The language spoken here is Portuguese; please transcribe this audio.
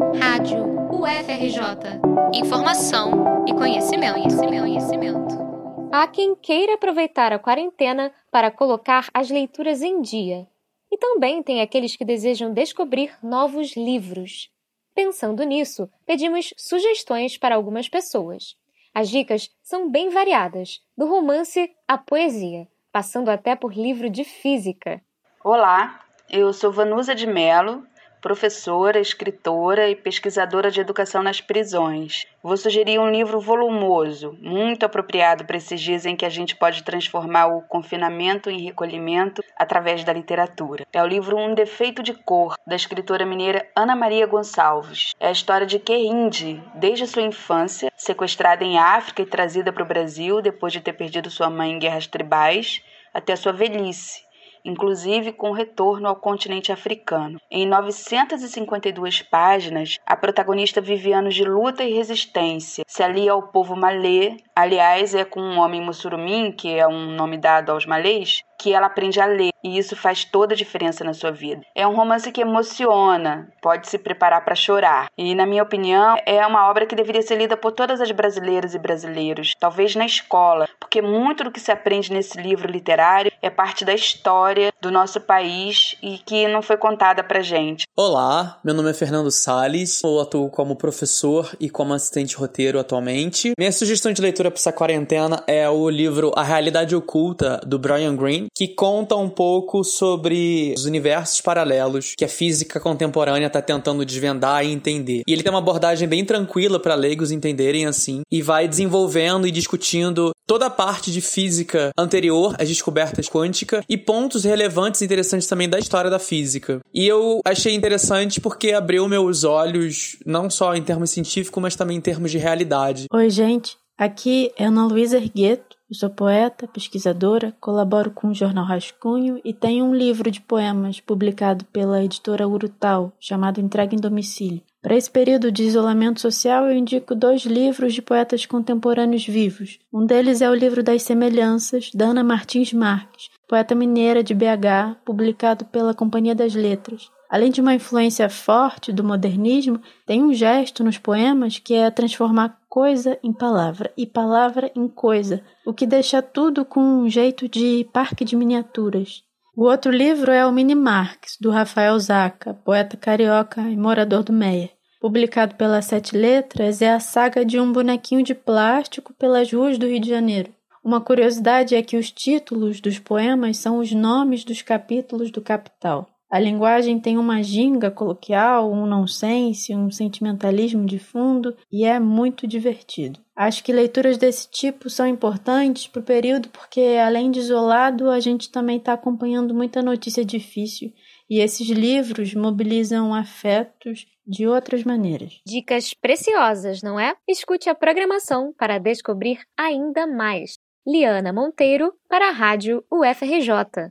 Rádio UFRJ. Informação e conhecimento, conhecimento, conhecimento. Há quem queira aproveitar a quarentena para colocar as leituras em dia. E também tem aqueles que desejam descobrir novos livros. Pensando nisso, pedimos sugestões para algumas pessoas. As dicas são bem variadas, do romance à poesia, passando até por livro de física. Olá, eu sou Vanusa de Melo, professora, escritora e pesquisadora de educação nas prisões. Vou sugerir um livro volumoso, muito apropriado para esses dias em que a gente pode transformar o confinamento em recolhimento através da literatura. É o livro Um Defeito de Cor, da escritora mineira Ana Maria Gonçalves. É a história de Kerinde, desde sua infância, sequestrada em África e trazida para o Brasil depois de ter perdido sua mãe em guerras tribais, até sua velhice inclusive com retorno ao continente africano. Em 952 páginas, a protagonista vive anos de luta e resistência, se alia ao povo malê, aliás, é com um homem mussurumim, que é um nome dado aos malês, que ela aprende a ler e isso faz toda a diferença na sua vida. É um romance que emociona, pode se preparar para chorar e, na minha opinião, é uma obra que deveria ser lida por todas as brasileiras e brasileiros, talvez na escola, porque muito do que se aprende nesse livro literário é parte da história do nosso país e que não foi contada pra gente. Olá, meu nome é Fernando Sales, eu atuo como professor e como assistente roteiro atualmente. Minha sugestão de leitura para essa quarentena é o livro A Realidade Oculta do Brian Greene, que conta um pouco sobre os universos paralelos que a física contemporânea está tentando desvendar e entender. E ele tem uma abordagem bem tranquila para leigos entenderem assim e vai desenvolvendo e discutindo toda a parte de física anterior às descobertas quânticas e pontos relevantes e interessantes também da história da física. E eu achei interessante porque abriu meus olhos não só em termos científicos, mas também em termos de realidade. Oi, gente. Aqui é Ana Luísa Ergueto eu sou poeta, pesquisadora, colaboro com o jornal Rascunho e tenho um livro de poemas publicado pela editora Urutau, chamado Entrega em Domicílio. Para esse período de isolamento social, eu indico dois livros de poetas contemporâneos vivos. Um deles é o livro das Semelhanças, da Ana Martins Marques, poeta mineira de BH, publicado pela Companhia das Letras. Além de uma influência forte do modernismo, tem um gesto nos poemas que é transformar coisa em palavra e palavra em coisa, o que deixa tudo com um jeito de parque de miniaturas. O outro livro é o Mini Marx, do Rafael Zaca, poeta carioca e morador do Meia. Publicado pela Sete Letras, é a saga de um bonequinho de plástico pelas ruas do Rio de Janeiro. Uma curiosidade é que os títulos dos poemas são os nomes dos capítulos do Capital. A linguagem tem uma ginga coloquial, um nonsense, um sentimentalismo de fundo e é muito divertido. Acho que leituras desse tipo são importantes para o período porque, além de isolado, a gente também está acompanhando muita notícia difícil e esses livros mobilizam afetos de outras maneiras. Dicas preciosas, não é? Escute a programação para descobrir ainda mais. Liana Monteiro para a Rádio UFRJ.